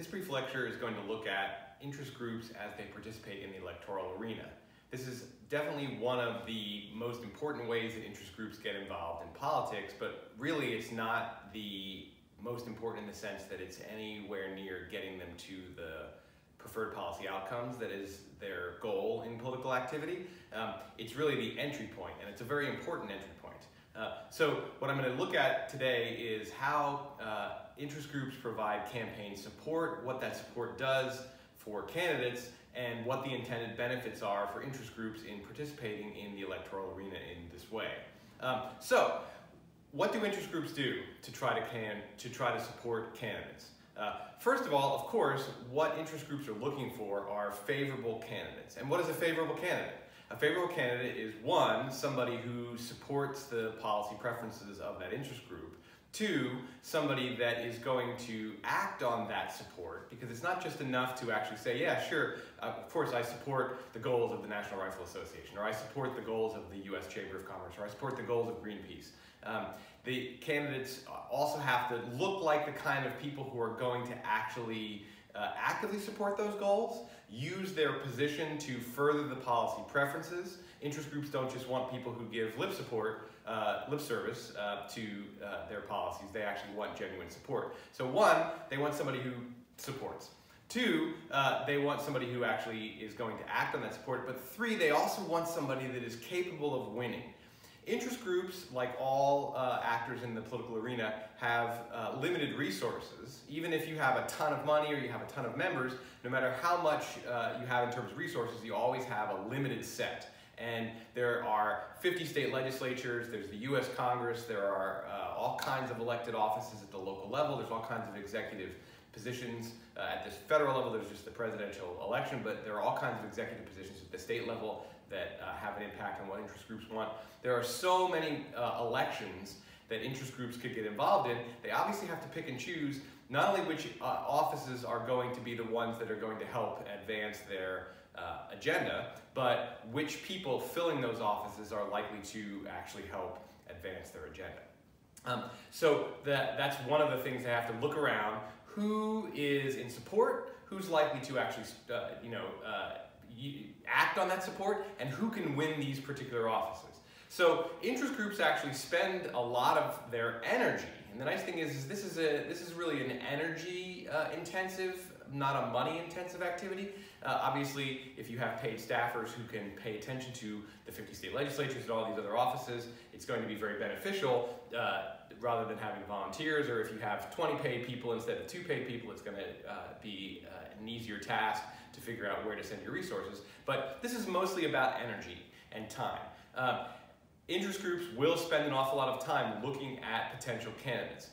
This brief lecture is going to look at interest groups as they participate in the electoral arena. This is definitely one of the most important ways that interest groups get involved in politics, but really it's not the most important in the sense that it's anywhere near getting them to the preferred policy outcomes that is their goal in political activity. Um, it's really the entry point, and it's a very important entry point. Uh, so what I'm going to look at today is how uh, interest groups provide campaign support, what that support does for candidates, and what the intended benefits are for interest groups in participating in the electoral arena in this way. Um, so, what do interest groups do to try to can to try to support candidates? Uh, first of all, of course, what interest groups are looking for are favorable candidates. And what is a favorable candidate? A favorable candidate is one, somebody who supports the policy preferences of that interest group. Two, somebody that is going to act on that support because it's not just enough to actually say, yeah, sure, uh, of course I support the goals of the National Rifle Association or I support the goals of the U.S. Chamber of Commerce or I support the goals of Greenpeace. Um, the candidates also have to look like the kind of people who are going to actually uh, actively support those goals, use their position to further the policy preferences. Interest groups don't just want people who give lip support, uh, lip service uh, to uh, their policies. They actually want genuine support. So one, they want somebody who supports. Two, uh, they want somebody who actually is going to act on that support. But three, they also want somebody that is capable of winning. Interest groups, like all uh, actors in the political arena, have uh, limited resources. Even if you have a ton of money or you have a ton of members, no matter how much you have in terms of resources, you always have a limited set. And there are 50 state legislatures, there's the US Congress, there are uh, all kinds of elected offices at the local level, there's all kinds of executive positions. Uh, at this federal level, there's just the presidential election, but there are all kinds of executive positions at the state level that uh, have an impact on what interest groups want. There are so many uh, elections that interest groups could get involved in. They obviously have to pick and choose not only which uh, offices are going to be the ones that are going to help advance their uh, agenda, but which people filling those offices are likely to actually help advance their agenda. Um, so that, that's one of the things they have to look around. Who is in support? Who's likely to actually, uh, you know, uh, act on that support? And who can win these particular offices? So interest groups actually spend a lot of their energy. And the nice thing is, is this is a this is really an energy uh, intensive not a money intensive activity. Uh, obviously, if you have paid staffers who can pay attention to the 50 state legislatures and all these other offices, it's going to be very beneficial uh, rather than having volunteers, or if you have 20 paid people instead of two paid people, it's going to uh, be uh, an easier task to figure out where to send your resources. But this is mostly about energy and time. Uh, interest groups will spend an awful lot of time looking at potential candidates.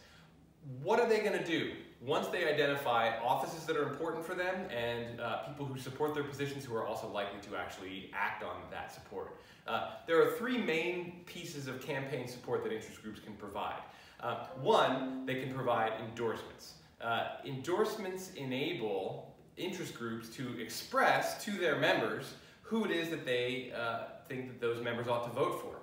What are they going to do? Once they identify offices that are important for them and uh, people who support their positions who are also likely to actually act on that support. Uh, there are three main pieces of campaign support that interest groups can provide. Uh, one, they can provide endorsements. Uh, endorsements enable interest groups to express to their members who it is that they uh, think that those members ought to vote for.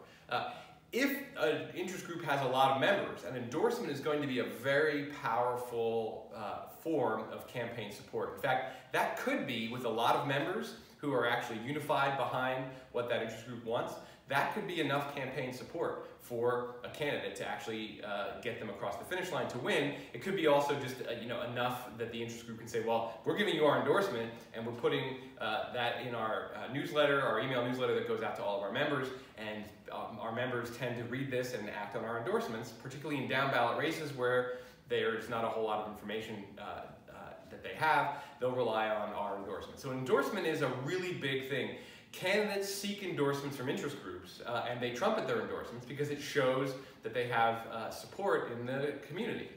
If an interest group has a lot of members, an endorsement is going to be a very powerful uh, form of campaign support. In fact, that could be with a lot of members who are actually unified behind what that interest group wants that could be enough campaign support for a candidate to actually uh, get them across the finish line to win. It could be also just uh, you know enough that the interest group can say, well, we're giving you our endorsement and we're putting uh, that in our uh, newsletter, our email newsletter that goes out to all of our members, and um, our members tend to read this and act on our endorsements, particularly in down ballot races where there's not a whole lot of information uh, uh, that they have, they'll rely on our endorsement. So endorsement is a really big thing. Candidates seek endorsements from interest groups uh, and they trumpet their endorsements because it shows that they have uh, support in the community.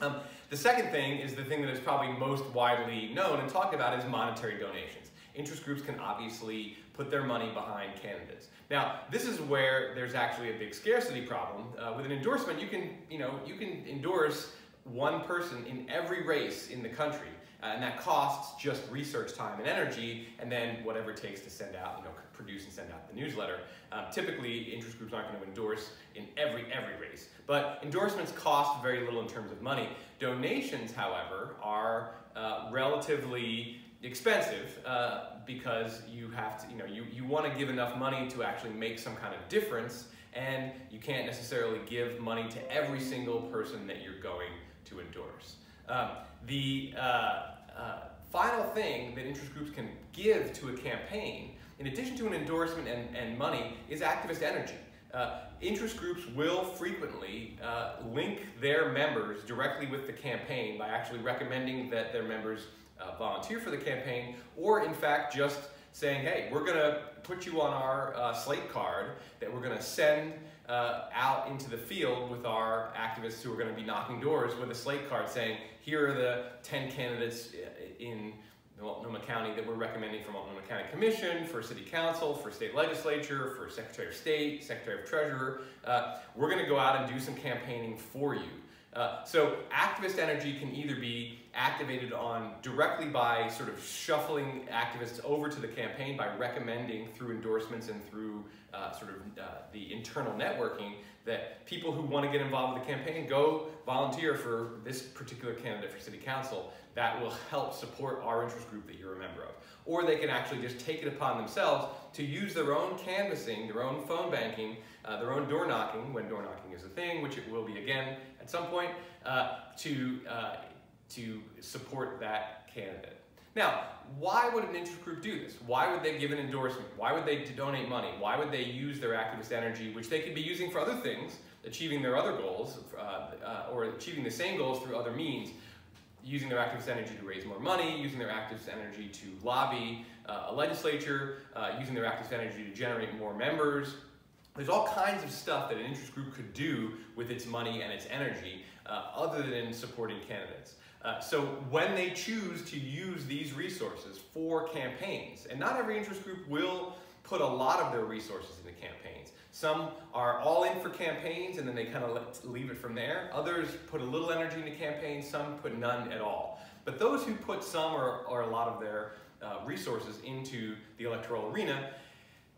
Um, the second thing is the thing that is probably most widely known and talked about is monetary donations. Interest groups can obviously put their money behind candidates. Now, this is where there's actually a big scarcity problem. Uh, with an endorsement, you can, you know, you can endorse one person in every race in the country. Uh, and that costs just research time and energy, and then whatever it takes to send out, you know, produce and send out the newsletter. Um, typically, interest groups aren't going to endorse in every every race, but endorsements cost very little in terms of money. Donations, however, are uh, relatively expensive uh, because you have to, you know, you, you want to give enough money to actually make some kind of difference and you can't necessarily give money to every single person that you're going to endorse. Um, the uh, uh, final thing that interest groups can give to a campaign, in addition to an endorsement and, and money, is activist energy. Uh, interest groups will frequently uh, link their members directly with the campaign by actually recommending that their members uh, volunteer for the campaign, or in fact just saying, hey, we're going to put you on our uh, slate card that we're going to send uh, out into the field with our activists who are going to be knocking doors with a slate card saying, here are the 10 candidates in Multnomah County that we're recommending for Multnomah County Commission, for City Council, for State Legislature, for Secretary of State, Secretary of Treasurer. Uh, we're going to go out and do some campaigning for you. Uh, so activist energy can either be activated on directly by sort of shuffling activists over to the campaign by recommending through endorsements and through uh, sort of uh, the internal networking that people who want to get involved with the campaign go volunteer for this particular candidate for city council. That will help support our interest group that you're a member of. Or they can actually just take it upon themselves to use their own canvassing, their own phone banking, uh, their own door knocking, when door knocking is a thing, which it will be again at some point, uh, to, uh, to support that candidate. Now, why would an interest group do this? Why would they give an endorsement? Why would they donate money? Why would they use their activist energy, which they could be using for other things, achieving their other goals, uh, uh, or achieving the same goals through other means, using their activist energy to raise more money, using their activist energy to lobby uh, a legislature, uh, using their activist energy to generate more members. There's all kinds of stuff that an interest group could do with its money and its energy uh, other than supporting candidates. Uh, so when they choose to use these resources for campaigns, and not every interest group will put a lot of their resources into campaigns. Some are all in for campaigns and then they kind of leave it from there. Others put a little energy into campaigns, some put none at all. But those who put some or, or a lot of their uh, resources into the electoral arena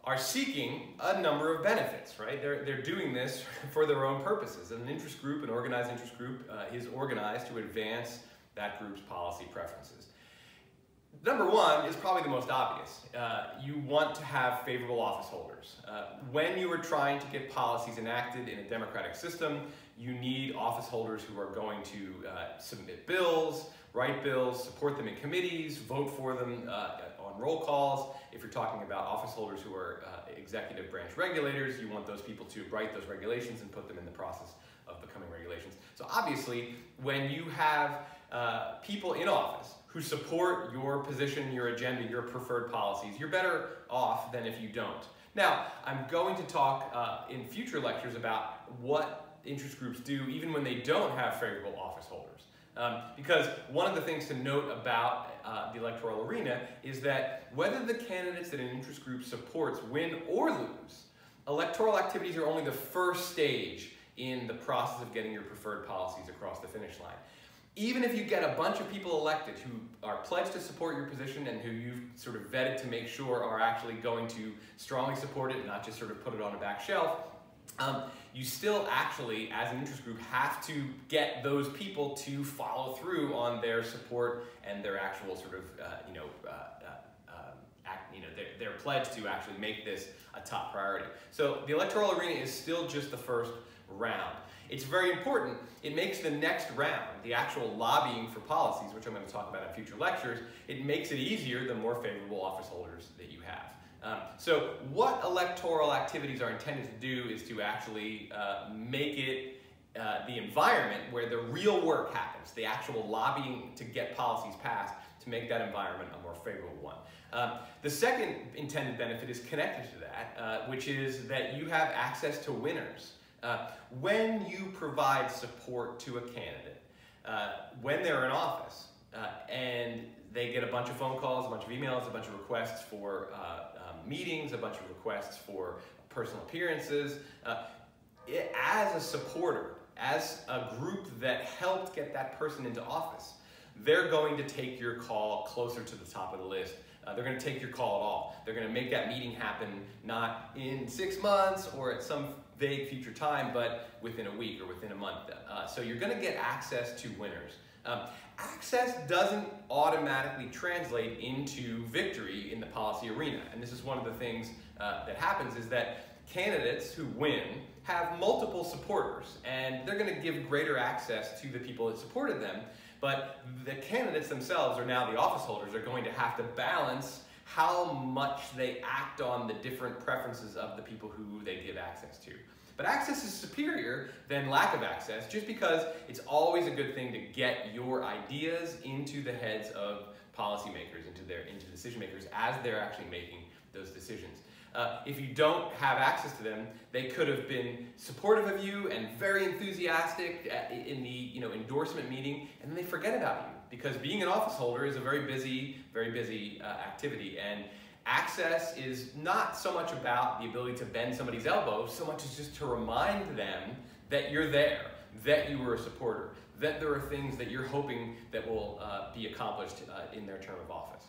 are seeking a number of benefits, right? They're, they're doing this for their own purposes. An interest group, an organized interest group, uh, is organized to advance that group's policy preferences. Number one is probably the most obvious. Uh, you want to have favorable office holders. Uh, when you are trying to get policies enacted in a democratic system, you need office holders who are going to uh, submit bills, write bills, support them in committees, vote for them uh, on roll calls. If you're talking about office holders who are uh, executive branch regulators, you want those people to write those regulations and put them in the process of becoming regulations. So obviously, when you have uh, people in office who support your position, your agenda, your preferred policies, you're better off than if you don't. Now, I'm going to talk uh, in future lectures about what interest groups do even when they don't have favorable office holders. Um, because one of the things to note about uh, the electoral arena is that whether the candidates that an interest group supports win or lose, electoral activities are only the first stage in the process of getting your preferred policies across the finish line even if you get a bunch of people elected who are pledged to support your position and who you've sort of vetted to make sure are actually going to strongly support it, and not just sort of put it on a back shelf, um, you still actually, as an interest group, have to get those people to follow through on their support and their actual sort of, uh, you know, uh, uh, um, act, you know, their, their pledge to actually make this a top priority. So the electoral arena is still just the first round. It's very important. It makes the next round, the actual lobbying for policies, which I'm going to talk about in future lectures, it makes it easier the more favorable office holders that you have. Um, so what electoral activities are intended to do is to actually uh, make it uh, the environment where the real work happens, the actual lobbying to get policies passed, to make that environment a more favorable one. Um, the second intended benefit is connected to that, uh, which is that you have access to winners. Uh, when you provide support to a candidate, uh, when they're in office, uh, and they get a bunch of phone calls, a bunch of emails, a bunch of requests for uh, um, meetings, a bunch of requests for personal appearances, it, as a supporter, as a group that helped get that person into office, they're going to take your call closer to the top of the list uh, they're going to take your call at all. They're going to make that meeting happen not in six months or at some vague future time, but within a week or within a month. Uh, so you're going to get access to winners. Um, access doesn't automatically translate into victory in the policy arena. And this is one of the things uh, that happens is that candidates who win have multiple supporters and they're going to give greater access to the people that supported them. But the candidates themselves, or now the office holders, are going to have to balance how much they act on the different preferences of the people who they give access to. But access is superior than lack of access just because it's always a good thing to get your ideas into the heads of policymakers, into their into decision makers as they're actually making those decisions. Uh, if you don't have access to them, they could have been supportive of you and very enthusiastic in the you know endorsement meeting, and then they forget about you because being an office holder is a very busy, very busy uh, activity. And access is not so much about the ability to bend somebody's elbow, so much as just to remind them that you're there, that you were a supporter, that there are things that you're hoping that will uh, be accomplished uh, in their term of office.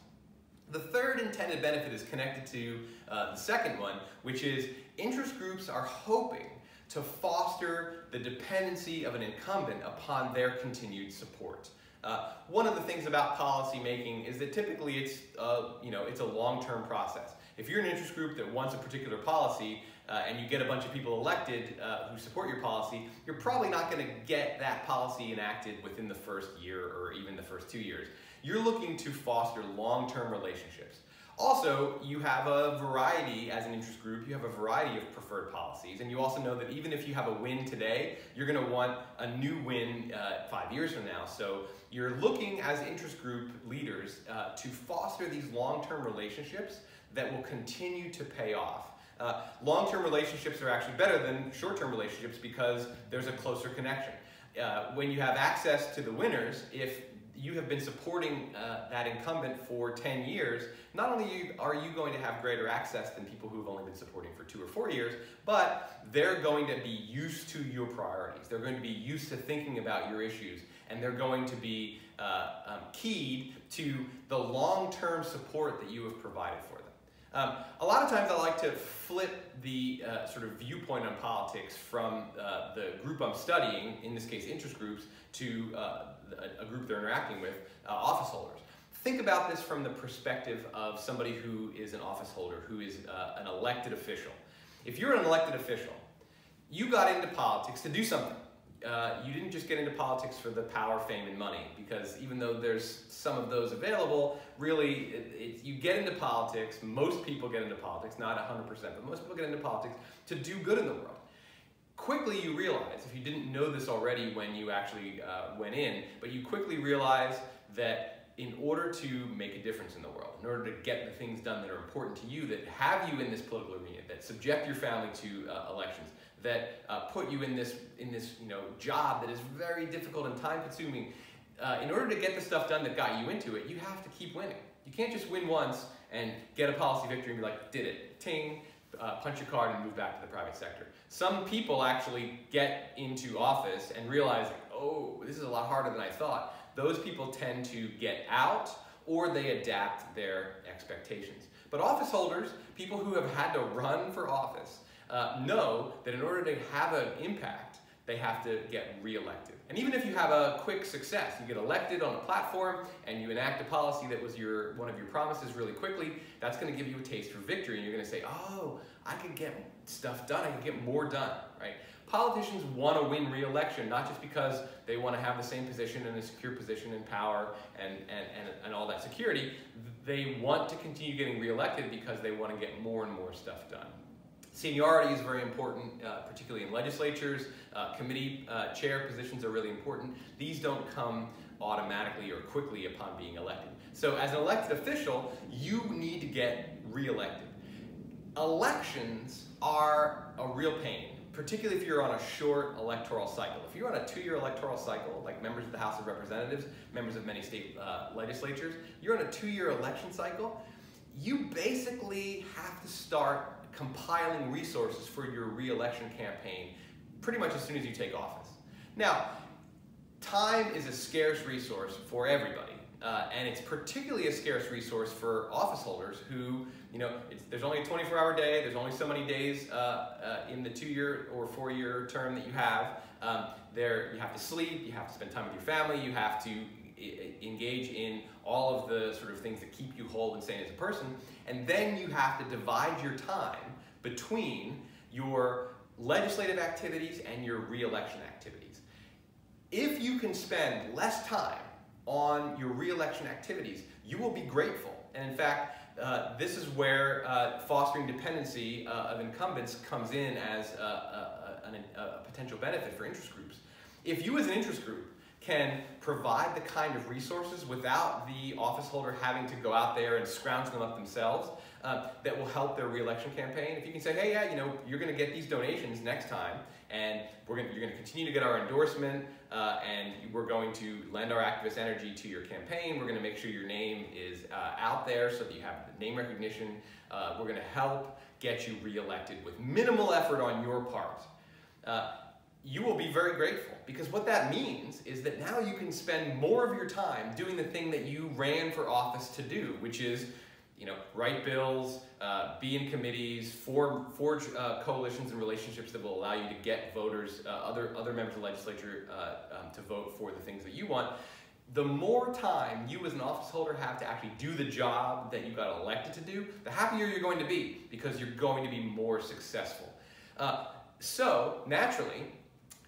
The third intended benefit is connected to uh, the second one, which is interest groups are hoping to foster the dependency of an incumbent upon their continued support. Uh, one of the things about policy making is that typically it's, uh, you know, it's a long-term process. If you're an interest group that wants a particular policy uh, and you get a bunch of people elected uh, who support your policy, you're probably not going to get that policy enacted within the first year or even the first two years. You're looking to foster long-term relationships. Also, you have a variety, as an interest group, you have a variety of preferred policies, and you also know that even if you have a win today, you're gonna want a new win uh, five years from now. So you're looking as interest group leaders uh, to foster these long-term relationships that will continue to pay off. Uh, long-term relationships are actually better than short-term relationships because there's a closer connection. Uh, when you have access to the winners, if you have been supporting uh, that incumbent for 10 years, not only are you going to have greater access than people who have only been supporting for two or four years, but they're going to be used to your priorities. They're going to be used to thinking about your issues, and they're going to be uh, um, keyed to the long-term support that you have provided for. Um, a lot of times I like to flip the uh, sort of viewpoint on politics from uh, the group I'm studying, in this case interest groups, to uh, a, group they're interacting with, uh, office holders. Think about this from the perspective of somebody who is an office holder, who is uh, an elected official. If you're an elected official, you got into politics to do something. Uh, you didn't just get into politics for the power, fame, and money, because even though there's some of those available, really, it, it, you get into politics, most people get into politics, not 100%, but most people get into politics to do good in the world. Quickly you realize, if you didn't know this already when you actually uh, went in, but you quickly realize that in order to make a difference in the world, in order to get the things done that are important to you, that have you in this political arena, that subject your family to uh, elections, that uh, put you in this in this you know job that is very difficult and time consuming. Uh, in order to get the stuff done that got you into it, you have to keep winning. You can't just win once and get a policy victory and be like, did it, ting, uh, punch your card and move back to the private sector. Some people actually get into office and realize, oh, this is a lot harder than I thought. Those people tend to get out or they adapt their expectations. But office holders, people who have had to run for office, uh, know that in order to have an impact, they have to get reelected. And even if you have a quick success, you get elected on a platform and you enact a policy that was your one of your promises really quickly, that's going to give you a taste for victory. And you're going to say, oh, I could get stuff done. I could get more done, right? Politicians want to win re-election, not just because they want to have the same position and a secure position in power and, and, and, and all that security. They want to continue getting re-elected because they want to get more and more stuff done. Seniority is very important, uh, particularly in legislatures. Uh, committee uh, chair positions are really important. These don't come automatically or quickly upon being elected. So as an elected official, you need to get reelected. Elections are a real pain, particularly if you're on a short electoral cycle. If you're on a two-year electoral cycle, like members of the House of Representatives, members of many state uh, legislatures, you're on a two-year election cycle, you basically have to start compiling resources for your reelection campaign pretty much as soon as you take office. Now, time is a scarce resource for everybody, uh, and it's particularly a scarce resource for office holders who, you know, there's only a 24-hour day. There's only so many days uh, uh, in the two-year or four-year term that you have. Um, there, you have to sleep. You have to spend time with your family. You have to engage in all of the sort of things that keep you whole and sane as a person. And then you have to divide your time between your legislative activities and your reelection activities. If you can spend less time on your reelection activities, you will be grateful. And in fact, uh, this is where uh, fostering dependency uh, of incumbents comes in as a, a, a, a potential benefit for interest groups. If you as an interest group can provide the kind of resources without the office holder having to go out there and scrounge them up themselves uh, that will help their reelection campaign. If you can say, hey, yeah, you know, you're going to get these donations next time, and we're gonna, you're going to continue to get our endorsement, uh, and we're going to lend our activist energy to your campaign. We're going to make sure your name is uh, out there so that you have the name recognition. Uh, we're going to help get you reelected with minimal effort on your part. You will be very grateful because what that means is that now you can spend more of your time doing the thing that you ran for office to do, which is you know, write bills, uh, be in committees, form, forge uh, coalitions and relationships that will allow you to get voters, uh, other, other members of the legislature uh, um, to vote for the things that you want. The more time you as an office holder have to actually do the job that you got elected to do, the happier you're going to be because you're going to be more successful. Uh, so, naturally,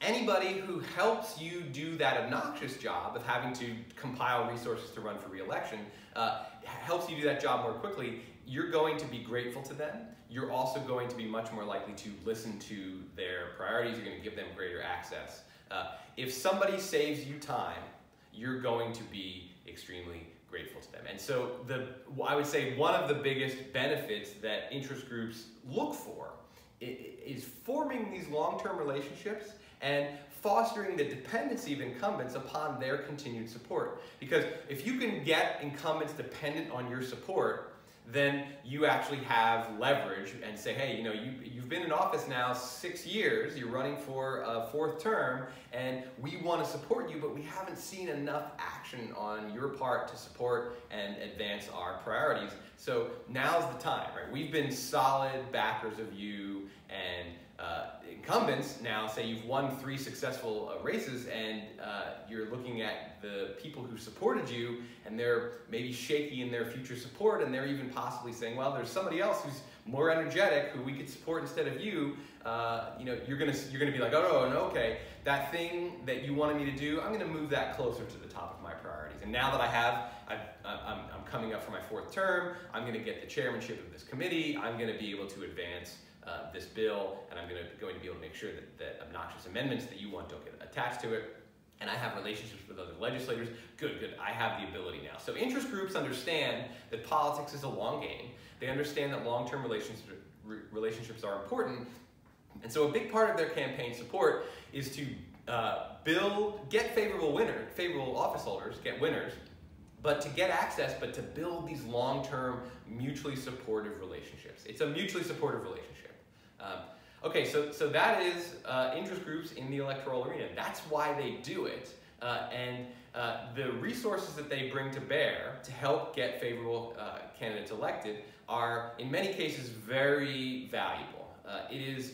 anybody who helps you do that obnoxious job of having to compile resources to run for reelection uh, helps you do that job more quickly, you're going to be grateful to them. You're also going to be much more likely to listen to their priorities. You're going to give them greater access. Uh, if somebody saves you time, you're going to be extremely grateful to them. And so the I would say one of the biggest benefits that interest groups look for is forming these long-term relationships and fostering the dependency of incumbents upon their continued support. Because if you can get incumbents dependent on your support, then you actually have leverage and say, hey, you know, you, you've been in office now six years, you're running for a fourth term, and we want to support you, but we haven't seen enough action on your part to support and advance our priorities. So now's the time, right? We've been solid backers of you and uh, incumbents now say you've won three successful uh, races and uh, you're looking at the people who supported you and they're maybe shaky in their future support and they're even possibly saying, well, there's somebody else who's more energetic who we could support instead of you. Uh, you know, you're gonna you're gonna be like, oh no, no, okay, that thing that you wanted me to do, I'm gonna move that closer to the top of my priorities. And now that I have, i am coming up for my fourth term, I'm gonna get the chairmanship of this committee. I'm gonna be able to advance uh, this bill, and I'm gonna, going to be able to make sure that, that obnoxious amendments that you want don't get attached to it. And I have relationships with other legislators. Good, good. I have the ability now. So interest groups understand that politics is a long game. They understand that long-term relationships, relationships are important. And so a big part of their campaign support is to uh, build, get favorable winner, favorable office holders, get winners, but to get access, but to build these long-term mutually supportive relationships. It's a mutually supportive relationship. Um, okay, so, so that is uh, interest groups in the electoral arena. That's why they do it. Uh, and uh, the resources that they bring to bear to help get favorable uh, candidates elected are, in many cases, very valuable. Uh, it is,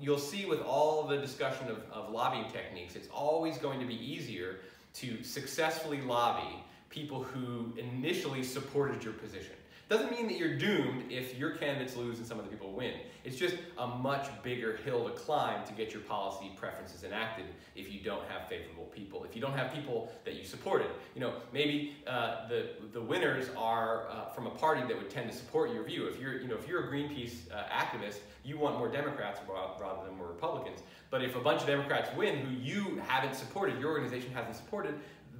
you'll see with all the discussion of, of lobbying techniques, it's always going to be easier to successfully lobby people who initially supported your position. Doesn't mean that you're doomed if your candidates lose and some other people win. It's just a much bigger hill to climb to get your policy preferences enacted if you don't have favorable people. If you don't have people that you supported. You know, maybe uh, the, the winners are uh, from a party that would tend to support your view. If you're, you know, if you're a Greenpeace uh, activist, you want more Democrats rather than more Republicans. But if a bunch of Democrats win who you haven't supported, your organization hasn't supported,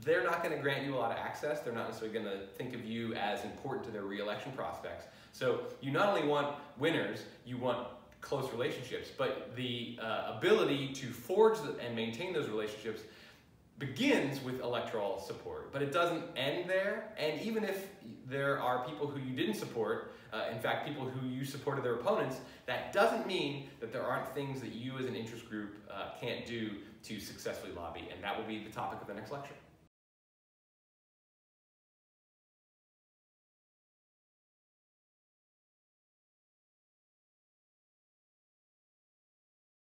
they're not going to grant you a lot of access. They're not necessarily going to think of you as important to their reelection prospects. So you not only want winners, you want close relationships, but the uh, ability to forge and maintain those relationships begins with electoral support, but it doesn't end there. And even if there are people who you didn't support, uh, in fact, people who you supported their opponents, that doesn't mean that there aren't things that you as an interest group uh, can't do to successfully lobby. And that will be the topic of the next lecture.